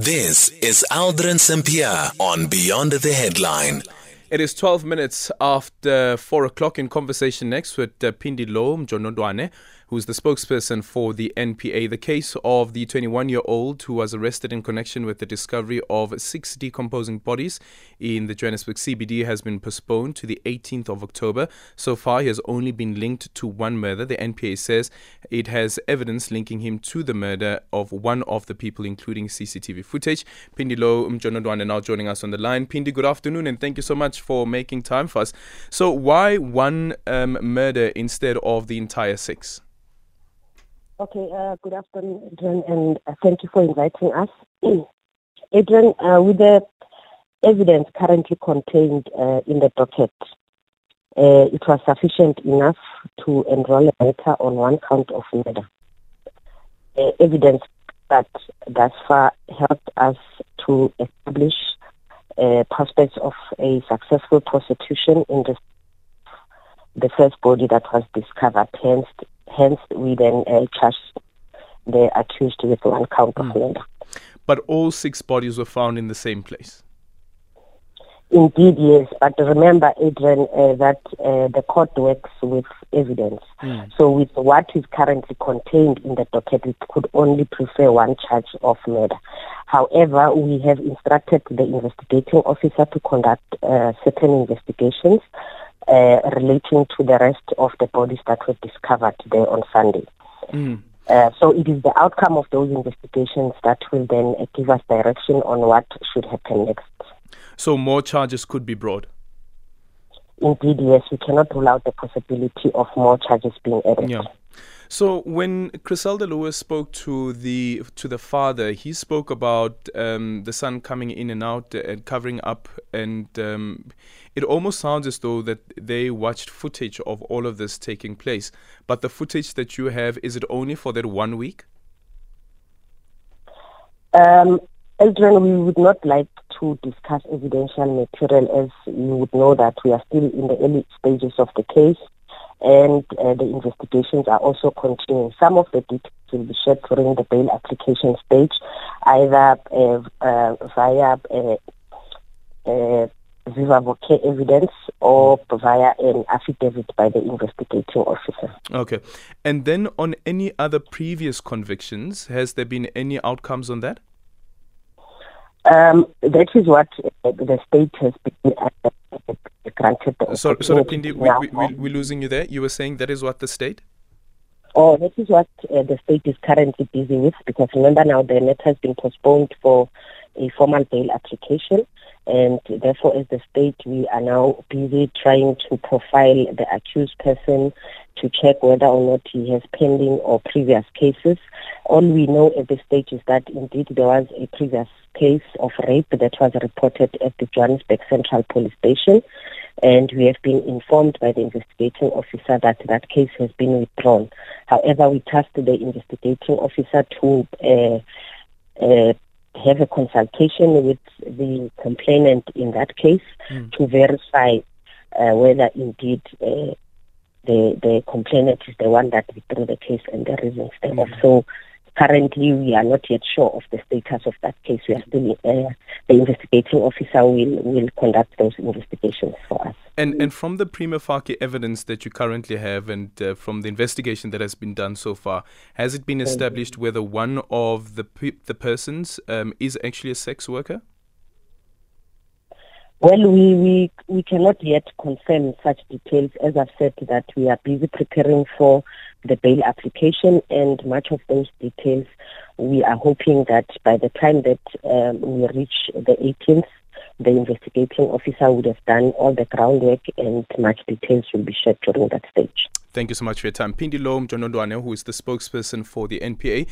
This is Aldrin Sampear on Beyond the Headline. It is 12 minutes after 4 o'clock in conversation next with uh, Phindi Louw Mjonondwane, who's the spokesperson for the NPA. The case of the 21 year old who was arrested in connection with the discovery of six decomposing bodies in the Johannesburg CBD has been postponed to the 18th of October. So far, he has only been linked to one murder. The NPA says it has evidence linking him to the murder of one of the people, including CCTV footage. Pindi Phindi Louw Mjonondwane now joining us on the line. Phindi, good afternoon and thank you so much for making time for us. So, why one um, murder instead of the entire six? Okay, uh, good afternoon, Adrian, and uh, thank you for inviting us. Adrian, uh, with the evidence currently contained uh, in the docket, uh, it was sufficient enough to enroll a matter on one count of murder. Uh, evidence that thus far helped us to establish prospects of a successful prosecution in the, the first body that was discovered. Hence, Hence, we then uh, charged the accused with one count of mm. murder. But all six bodies were found in the same place. Indeed, yes. But remember, Adrian, uh, that uh, the court works with evidence. Mm. So, with what is currently contained in the docket, it could only prefer one charge of murder. However, we have instructed the investigating officer to conduct uh, certain investigations uh, relating to the rest of the bodies that were discovered there on Sunday. Mm. Uh, so it is the outcome of those investigations that will then uh, give us direction on what should happen next. So more charges could be brought? Indeed, yes. We cannot rule out the possibility of more charges being added. Yeah. So when Griselda Lewis spoke to the to the father, he spoke about um, the son coming in and out and covering up, and um, it almost sounds as though that they watched footage of all of this taking place. But the footage that you have is it only for that one week? Um, we would not like to discuss evidential material as you would know that we are still in the early stages of the case and uh, the investigations are also continuing. Some of the details will be shared during the bail application stage, either uh, uh, via uh, uh, viva voce evidence or via an affidavit by the investigating officer. Okay. And then on any other previous convictions, has there been any outcomes on that? Um, that is what uh, the state has been uh, granted. sorry, sorry Phindi, we, we, we, we're losing you there. You were saying that is what the state? Oh, that is what uh, the state is currently busy with because remember now the matter has been postponed for a formal bail application and therefore as the state we are now busy trying to profile the accused person to check whether or not he has pending or previous cases. All we know at this stage is that indeed there was a previous case of rape that was reported at the Johannesburg Central Police Station and we have been informed by the investigating officer that that case has been withdrawn. However, we tasked the investigating officer to uh, uh, have a consultation with the complainant in that case mm. to verify uh, whether indeed uh, the the complainant is the one that withdrew the case and the reasons thereof. Mm. So currently we are not yet sure of the status of that case. We are still uh, the investigating officer will will conduct those investigations for us. And and from the prima facie evidence that you currently have, and uh, from the investigation that has been done so far, has it been established whether one of the pe- the persons um, is actually a sex worker? Well, we, we we cannot yet confirm such details. As I've said, that we are busy preparing for the bail application, and much of those details we are hoping that by the time that um, we reach the 18th, the investigating officer would have done all the groundwork and much details will be shared during that stage. Thank you so much for your time. Phindi Louw Mjonondwane, who is the spokesperson for the NPA.